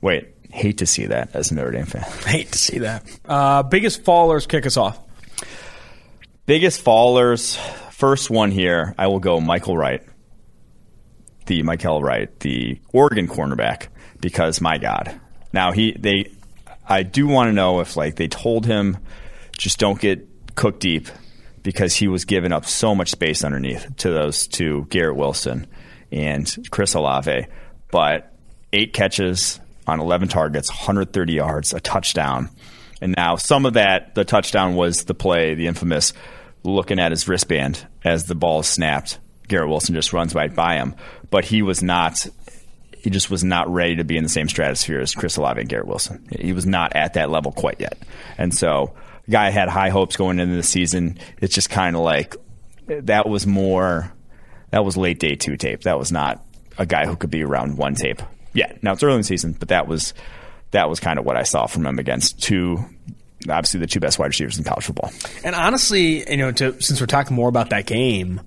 Wait, hate to see that as a Notre Dame fan. Hate to see that. Uh, biggest fallers kick us off. Biggest fallers. First one here, I will go Mykael Wright, the Mykael Wright, the Oregon cornerback, because my God. Now he they, I do want to know if like they told him, just don't get cooked deep, because he was giving up so much space underneath to those two, Garrett Wilson and Chris Olave, but eight catches on 11 targets, 130 yards, a touchdown. And now some of that, the touchdown was the play, the infamous looking at his wristband as the ball snapped. Garrett Wilson just runs right by him, but he was not. He just was not ready to be in the same stratosphere as Chris Olave and Garrett Wilson. He was not at that level quite yet, and so guy had high hopes going into the season. It's just kind of like that was more. That was late day two tape. That was not a guy who could be around one tape. Yeah, now it's early in the season, but that was that was kind of what I saw from him against two, obviously the two best wide receivers in college football. And honestly, you know, to, since we're talking more about that game,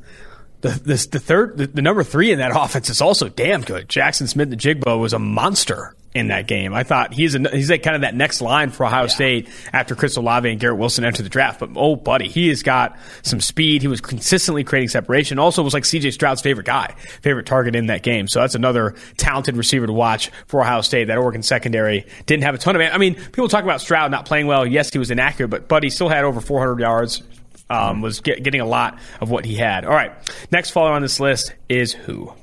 the this, the third, the, the number three in that offense is also damn good. Jaxon Smith-Njigba was a monster in that game. I thought he's a, he's like kind of that next line for Ohio State after Chris Olave and Garrett Wilson entered the draft. But oh, buddy, he has got some speed. He was consistently creating separation. Also, was like C.J. Stroud's favorite guy, favorite target in that game. So that's another talented receiver to watch for Ohio State. That Oregon secondary didn't have a ton of. I mean, people talk about Stroud not playing well. Yes, he was inaccurate, but Buddy still had over 400 yards. Um, was get, getting a lot of what he had. All right, next follower on this list is who?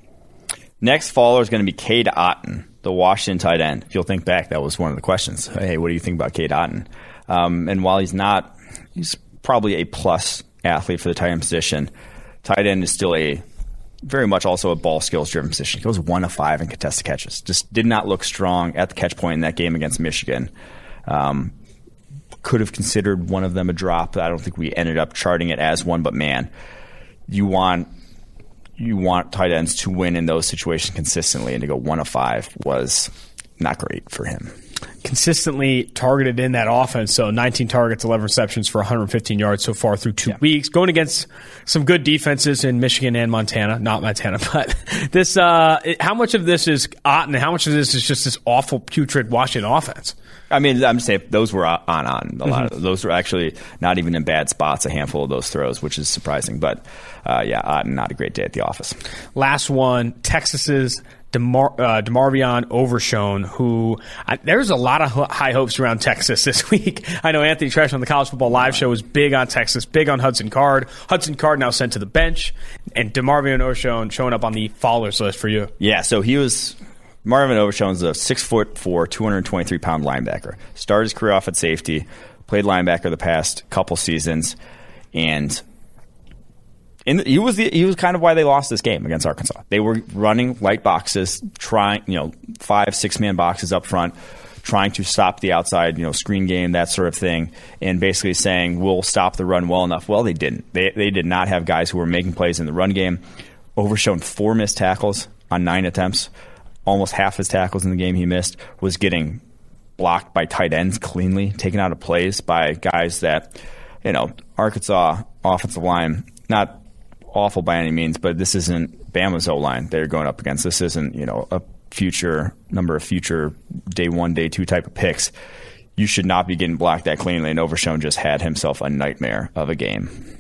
Next follower is going to be Cade Otton, the Washington tight end. If you'll think back, that was one of the questions. Hey, what do you think about Cade Otton? Um, and while he's not, he's probably a plus athlete for the tight end position. Tight end is still a very much also a ball skills driven position. He goes one of five in contested catches. Just did not look strong at the catch point in that game against Michigan. Um, could have considered one of them a drop. I don't think we ended up charting it as one, but man, you want you want tight ends to win in those situations consistently, and to go one of five was not great for him. Consistently targeted in that offense, so 19 targets, 11 receptions for 115 yards so far through two yeah. weeks. Going against some good defenses in Michigan and Montana, not Montana, but this. Uh, how much of this is Otton? How much of this is just this awful putrid Washington offense? I mean, I'm just saying those were on on a lot. Mm-hmm. Of, those were actually not even in bad spots. A handful of those throws, which is surprising. But uh, yeah, Otton not a great day at the office. Last one, Texas's DeMar, uh, DeMarvion Overshown, who I, there's a lot of high hopes around Texas this week. I know Anthony Treash on the College Football Live show was big on Texas, big on Hudson Card. Hudson Card now sent to the bench, and DeMarvion Overshown showing up on the fallers list for you. Yeah, so he was Marvin is a six foot four, 223 pound linebacker. Started his career off at safety, played linebacker the past couple seasons, and he was the, he was kind of why they lost this game against Arkansas. They were running light boxes, trying you know five six man boxes up front, trying to stop the outside you know screen game that sort of thing, and basically saying we'll stop the run well enough. Well, they didn't. They they did not have guys who were making plays in the run game. Overshown four missed tackles on nine attempts almost half his tackles in the game he missed was getting blocked by tight ends cleanly, taken out of plays by guys that, you know, Arkansas offensive line, not awful by any means, but this isn't Bama's O line they're going up against. This isn't, you know, a future number of future day one, day two type of picks. You should not be getting blocked that cleanly, and Overshown just had himself a nightmare of a game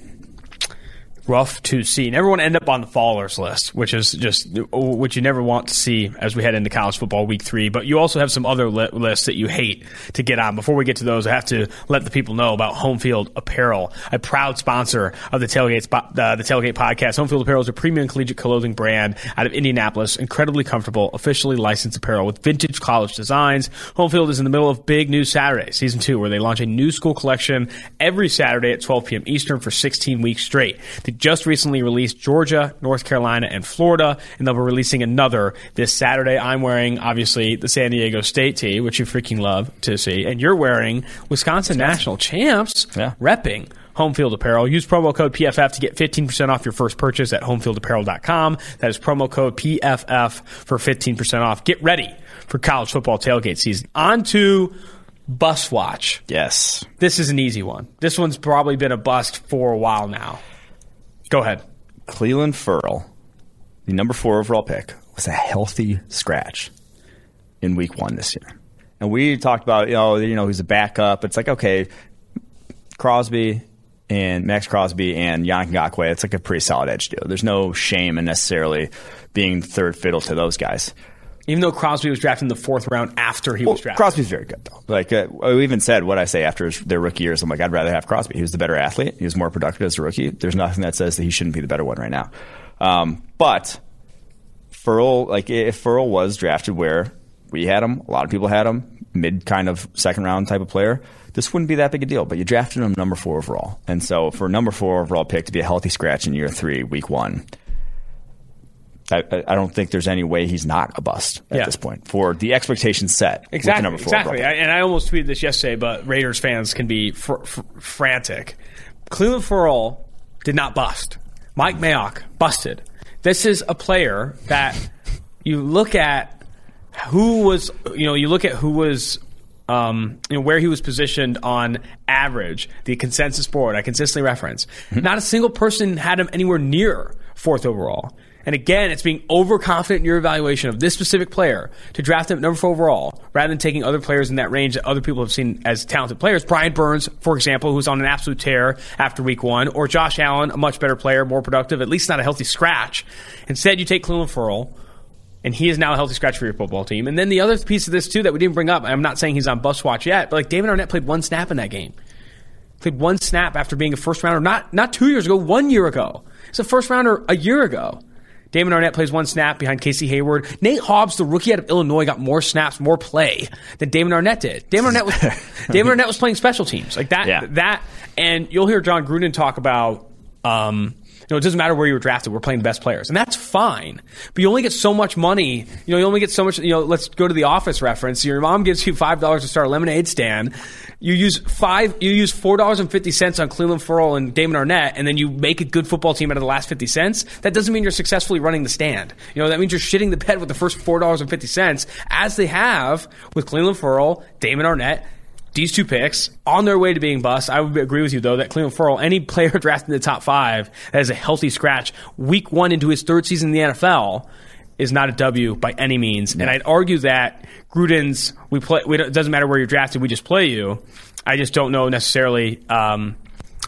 rough to see. And everyone end up on the fallers list, which is just which you never want to see as we head into college football week three. But you also have some other li- lists that you hate to get on. Before we get to those, I have to let the people know about Home Field Apparel, a proud sponsor of the Tailgate uh, the Tailgate podcast. Home Field Apparel is a premium collegiate clothing brand out of Indianapolis, incredibly comfortable, officially licensed apparel with vintage college designs. Home Field is in the middle of Big News Saturday, season two, where they launch a new school collection every Saturday at 12 p.m. Eastern for 16 weeks straight. The just recently released Georgia, North Carolina, and Florida, and they'll be releasing another this Saturday. I'm wearing, obviously, the San Diego State tee, which you freaking love to see, and you're wearing Wisconsin, Wisconsin. National Champs, yeah. repping Home Field Apparel. Use promo code PFF to get 15% off your first purchase at homefieldapparel.com. That is promo code PFF for 15% off. Get ready for college football tailgate season. On to Bus Watch. Yes. This is an easy one. This one's probably been a bust for a while now. Go ahead. Clelin Ferrell, the number four overall pick, was a healthy scratch in week one this year. And we talked about, you know, you know, he's a backup. It's like, okay, Crosby and Maxx Crosby and Yannick Ngakoue, it's like a pretty solid edge deal. There's no shame in necessarily being third fiddle to those guys. Even though Crosby was drafted in the fourth round after he well, was drafted. Crosby's very good, though. Like, uh, we even said what I say after his, their rookie years. I'm like, I'd rather have Crosby. He was the better athlete. He was more productive as a rookie. There's nothing that says that he shouldn't be the better one right now. Um, but Ferrell, like, if Ferrell was drafted where we had him, a lot of people had him, mid kind of second round type of player, this wouldn't be that big a deal. But you drafted him number four overall. And so for a number four overall pick to be a healthy scratch in year three, week one, I, I, don't think there's any way he's not a bust at yeah. this point for the expectations set. Exactly. exactly. I, and I almost tweeted this yesterday, but Raiders fans can be fr- fr- frantic. Clelin Ferrell did not bust. Mike Mayock busted. This is a player that you look at who was, you know, you look at who was um, you know, where he was positioned on average, the consensus board I consistently reference. Mm-hmm. Not a single person had him anywhere near fourth overall. And again, it's being overconfident in your evaluation of this specific player to draft him at number four overall rather than taking other players in that range that other people have seen as talented players. Brian Burns, for example, who's on an absolute tear after week one, or Josh Allen, a much better player, more productive, at least not a healthy scratch. Instead, you take Clelin Ferrell, and he is now a healthy scratch for your football team. And then the other piece of this, too, that we didn't bring up, I'm not saying he's on bus watch yet, but like David Arnette played one snap in that game. Played one snap after being a first rounder, not, not two years ago, one year ago. It's a first rounder a year ago. Damon Arnette plays one snap behind Casey Hayward. Nate Hobbs, the rookie out of Illinois, got more snaps, more play than Damon Arnette did. Damon Arnette was Damon Arnette was playing special teams like that. Yeah. That and you'll hear Jon Gruden talk about um, know, it doesn't matter where you were drafted. We're playing the best players, and that's fine. But you only get so much money. You know, you only get so much. You know, let's go to the office reference. Your mom gives you five dollars to start a lemonade stand. You use five. You use four dollars and fifty cents on Clelin Ferrell and Damon Arnette, and then you make a good football team out of the last fifty cents. That doesn't mean you're successfully running the stand. You know, that means you're shitting the bed with the first four dollars and fifty cents, as they have with Clelin Ferrell, Damon Arnette these two picks on their way to being bust. I would agree with you though that Clelin Ferrell, any player drafted in the top five that has a healthy scratch week one into his third season in the NFL is not a W by any means. And I'd argue that Gruden's we play. We it doesn't matter where you're drafted. We just play you. I just don't know necessarily. Um,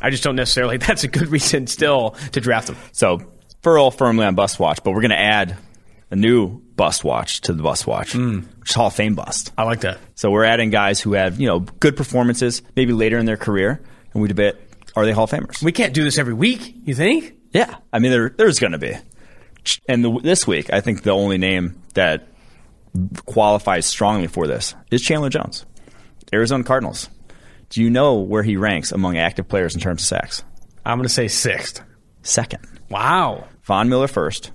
I just don't necessarily. That's a good reason still to draft him. So Ferrell firmly on bust watch, but we're going to add a new bust watch to the bust watch, mm. which is Hall of Fame bust. I like that. So we're adding guys who have you know good performances, maybe later in their career, and we debate are they Hall of Famers? We can't do this every week. You think? Yeah, I mean there, there's going to be, and the, this week I think the only name that qualifies strongly for this is Chandler Jones, Arizona Cardinals. Do you know where he ranks among active players in terms of sacks? I'm going to say sixth. Second. Wow. Von Miller first,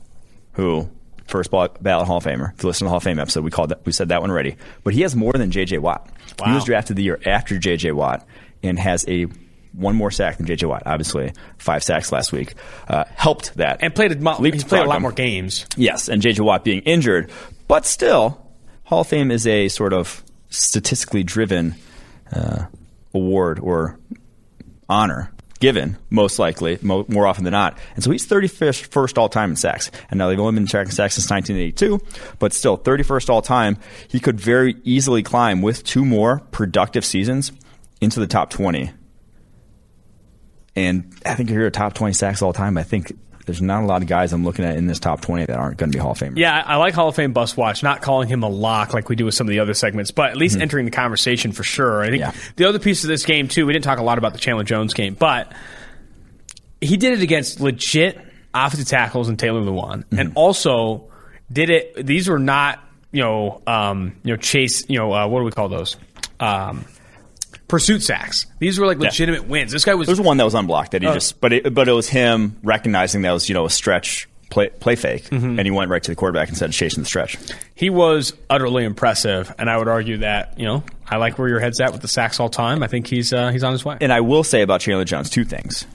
who first ballot Hall of Famer. If you listen to the Hall of Fame episode, we called that, we said that one already. But he has more than J.J. Watt. Wow. He was drafted the year after J.J. Watt and has a one more sack than J.J. Watt. Obviously, five sacks last week uh, helped that. And played a, mo- he's played a lot more games. Yes, and J.J. Watt being injured, but still, Hall of Fame is a sort of statistically driven uh, award or honor given, most likely, mo- more often than not. And so he's 31st all time in sacks. And now they've only been tracking sacks since 1982, but still 31st all time. He could very easily climb with two more productive seasons into the top 20. And I think you're a top 20 sacks all time, I think there's not a lot of guys I'm looking at in this top 20 that aren't going to be Hall of Famers. Yeah, I like Hall of Fame bus watch, not calling him a lock like we do with some of the other segments, but at least mm-hmm. entering the conversation for sure. I think yeah. the other piece of this game, too, we didn't talk a lot about the Chandler Jones game, but he did it against legit offensive tackles and Taylor Lewan, mm-hmm. and also did it, these were not, you know, um, you know, chase, you know, uh, what do we call those? Um, pursuit sacks. These were like legitimate yeah. wins. This guy was. There's one that was unblocked that he uh, just, but it, but it was him recognizing that was you know a stretch play, play fake, mm-hmm. and he went right to the quarterback instead of chasing the stretch. He was utterly impressive, and I would argue that you know I like where your head's at with the sacks all time. I think he's uh, he's on his way. And I will say about Chandler Jones two things.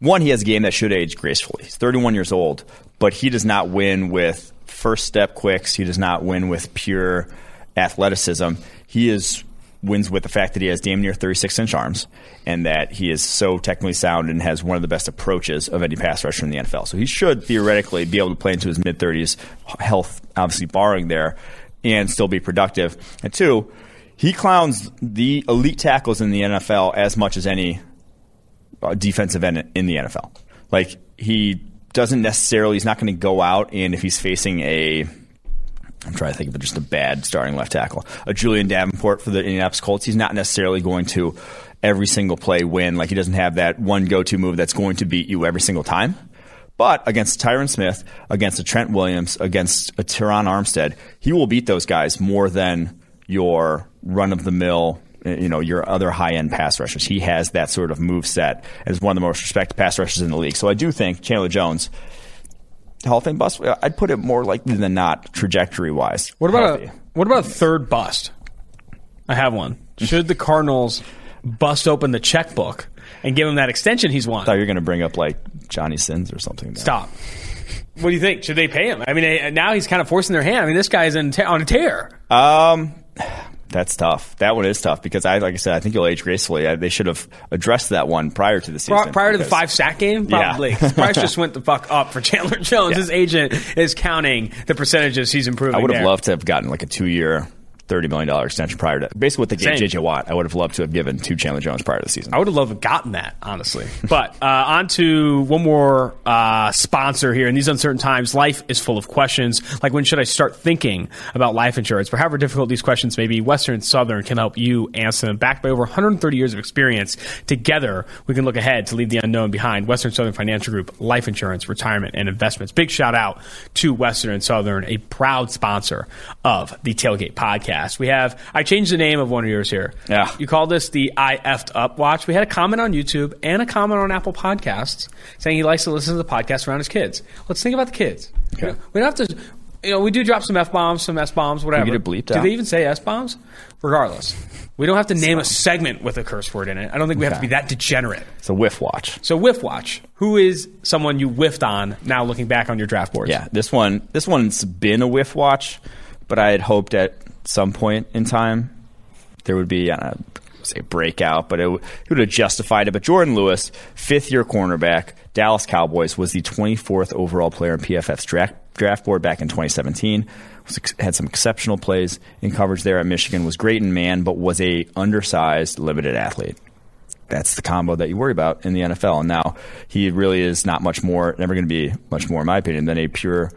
One, he has a game that should age gracefully. He's 31 years old, but he does not win with first step quicks. He does not win with pure athleticism. He is wins with the fact that he has damn near 36 inch arms and that he is so technically sound and has one of the best approaches of any pass rusher in the NFL. So he should theoretically be able to play into his mid 30s, health obviously barring there, and still be productive. And two, he clowns the elite tackles in the NFL as much as any uh, defensive end in the NFL. Like he doesn't necessarily, he's not going to go out and if he's facing a I'm trying to think of just a bad starting left tackle. A Julian Davenport for the Indianapolis Colts. He's not necessarily going to every single play win. Like he doesn't have that one go-to move that's going to beat you every single time. But against Tyron Smith, against a Trent Williams, against a Terron Armstead, he will beat those guys more than your run-of-the-mill, eh, you know, your other high-end pass rushers. He has that sort of move set as one of the most respected pass rushers in the league. So I do think Chandler Jones – Hall of Fame bust? I'd put it more likely than not, trajectory wise. What about a, what about a third bust? I have one. Should the Cardinals bust open the checkbook and give him that extension he's wanted? I thought you were going to bring up like Johnny Sins or something. There. Stop. What do you think? Should they pay him? I mean, now he's kind of forcing their hand. I mean, this guy's in on a tear. Um, that's tough. That one is tough because I, like I said, I think you'll age gracefully. I, they should have addressed that one prior to the season. Prior, to the five sack game, probably. Yeah. price just went the fuck up for Chandler Jones. Yeah. His agent is counting the percentages he's improving. I would have there. loved to have gotten like a two year thirty million dollar extension prior to basically what they gave JJ Watt. I would have loved to have given to Chandler Jones prior to the season. I would have loved to have gotten that honestly. but uh, on to one more uh, sponsor here. In these uncertain times, life is full of questions. Like when should I start thinking about life insurance? For however difficult these questions may be, Western Southern can help you answer them. Backed by over 130 years of experience, together we can look ahead to leave the unknown behind. Western Southern Financial Group, life insurance, retirement, and investments. Big shout out to Western and Southern, a proud sponsor of the Tailgate Podcast. Podcast. We have I changed the name of one of yours here. Yeah. You called this the I effed up watch. We had a comment on YouTube and a comment on Apple Podcasts saying he likes to listen to the podcast around his kids. Let's think about the kids. Okay. We don't have to. You know, we do drop some f bombs, some s bombs, whatever. get it bleeped do out? they even say s bombs? Regardless, we don't have to name a segment with a curse word in it. I don't think we have to be that degenerate. It's a whiff watch. So, Whiff Watch, who is someone you whiffed on now looking back on your draft boards? Yeah, this one this one's been a whiff watch, but I had hoped at some point in time there would be know, say breakout, but it, it would have justified it. But Jourdan Lewis, fifth year cornerback, Dallas Cowboys, was the 24th overall player in PFF's draft draft board back in 2017. Was, ex- had some exceptional plays in coverage there at Michigan. Was great in man, but was a undersized, limited athlete that's the combo that you worry about in the NFL. And now he really is not much more, never going to be much more, in my opinion, than a pure,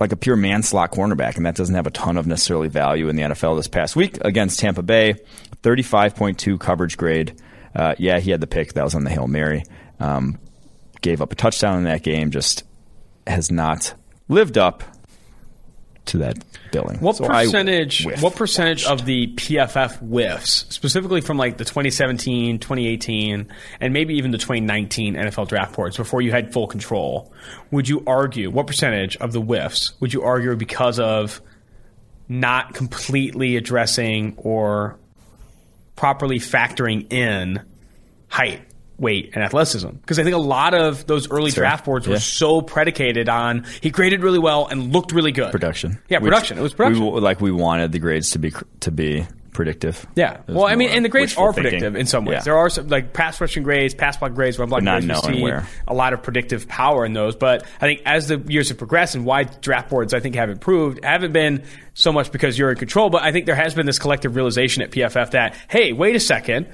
like a pure man slot cornerback. And that doesn't have a ton of necessarily value in the NFL this past week against Tampa Bay. 35.2 coverage grade. Uh, yeah, he had the pick. That was on the Hail Mary. Um, gave up a touchdown in that game. Just has not lived up to that billing. What So percentage? What percentage of the PFF whiffs, specifically from like the 2017, 2018, and maybe even the 2019 NFL draft boards, before you had full control, would you argue? What percentage of the whiffs would you argue because of not completely addressing or properly factoring in height, weight, and athleticism. Because I think a lot of those early Sure. draft boards were Yeah. so predicated on he graded really well and looked really good. production. Yeah, Which production. It was production. We, like we wanted the grades to be to be predictive. Yeah. Well, I mean, and the grades are thinking. predictive in some ways. Yeah. There are some like pass rushing grades, pass block grades, run block But not grades. We knowing see where. a lot of predictive power in those. But I think as the years have progressed and why draft boards I think have improved, haven't been so much because you're in control, but I think there has been this collective realization at PFF that hey, wait a second.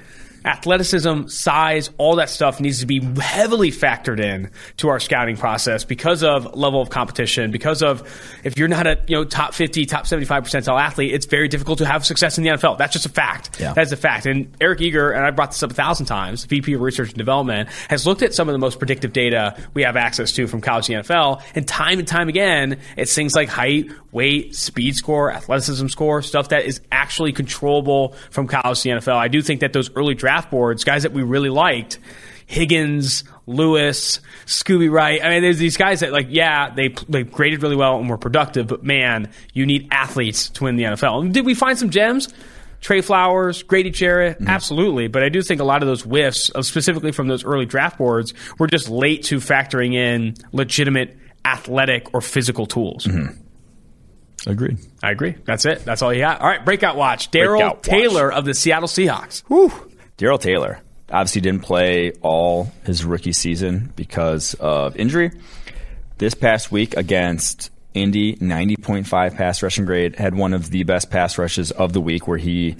Athleticism, size, all that stuff needs to be heavily factored in to our scouting process because of level of competition. Because of if you're not a you know top 50, top 75 percentile athlete, it's very difficult to have success in the NFL. That's just a fact. Yeah. That's a fact. And Eric Eager, and I brought this up a thousand times, VP of Research and Development, has looked at some of the most predictive data we have access to from college and NFL, and time and time again, it's things like height, weight, speed score, athleticism score, stuff that is actually controllable from college to the NFL. I do think that those early draft boards, guys that we really liked, Higgins, Lewis, Scooby Wright. I mean, there's these guys that like, yeah, they they graded really well and were productive, but man, you need athletes to win the NFL. And did we find some gems? Trey Flowers, Grady Jarrett, absolutely. But I do think a lot of those whiffs, uh, specifically from those early draft boards, were just late to factoring in legitimate athletic or physical tools. Agreed. I agree. That's it. That's all you got. All right, breakout watch. Darrell Breakout watch. Taylor of the Seattle Seahawks. Whew. Darrell Taylor obviously didn't play all his rookie season because of injury. This past week against Indy, 90.5 pass rushing grade, had one of the best pass rushes of the week where he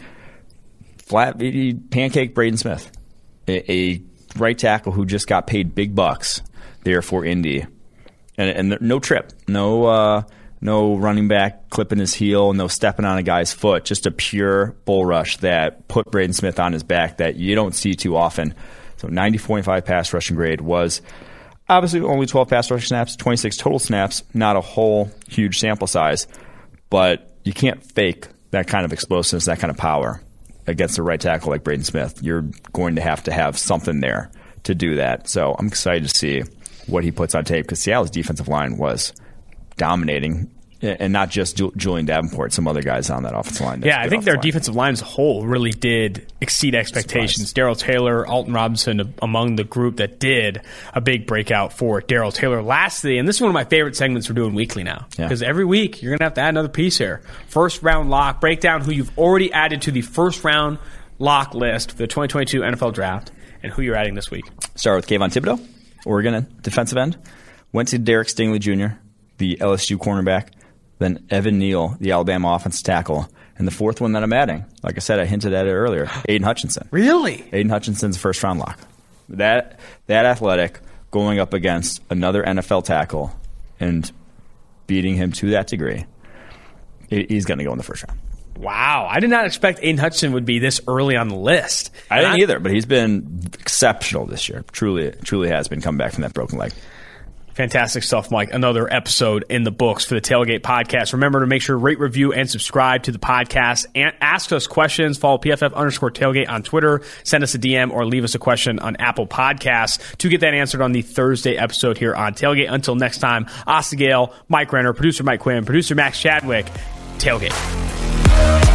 flat he pancaked Braden Smith, a, a right tackle who just got paid big bucks there for Indy, and, and no trip, no uh, no running back clipping his heel, no stepping on a guy's foot, just a pure bull rush that put Braden Smith on his back that you don't see too often. So 90.5 pass rushing grade was obviously only 12 pass rushing snaps, 26 total snaps, not a whole huge sample size, but you can't fake that kind of explosiveness, that kind of power against a right tackle like Braden Smith. You're going to have to have something there to do that. So I'm excited to see what he puts on tape because Seattle's defensive line was dominating. And not just Julian Davenport, some other guys on that offensive line. Yeah, I think their line. defensive line as a whole really did exceed expectations. Darrell Taylor, Alton Robinson among the group that did a big breakout for Darrell Taylor. Lastly, and this is one of my favorite segments we're doing weekly now Yeah. because every week you're going to have to add another piece here. First round lock, break down who you've already added to the first round lock list for the 2022 NFL draft and who you're adding this week. Start with Kayvon Thibodeaux, Oregon defensive end. Went to Derek Stingley Jr., the LSU cornerback. Then Evan Neal, the Alabama offensive tackle. And the fourth one that I'm adding, like I said, I hinted at it earlier, Aidan Hutchinson. Really? Aidan Hutchinson's first round lock. That that athletic going up against another NFL tackle and beating him to that degree, he- he's going to go in the first round. Wow. I did not expect Aidan Hutchinson would be this early on the list. I didn't either, but he's been exceptional this year. Truly, truly has been coming back from that broken leg. Fantastic stuff, Mike. Another episode in the books for the Tailgate Podcast. Remember to make sure rate, review, and subscribe to the podcast. And ask us questions. Follow PFF underscore tailgate on Twitter. Send us a DM or leave us a question on Apple Podcasts to get that answered on the Thursday episode here on Tailgate. Until next time, Asa Gayle, Mike Renner, producer Mike Quinn, producer Max Chadwick, Tailgate.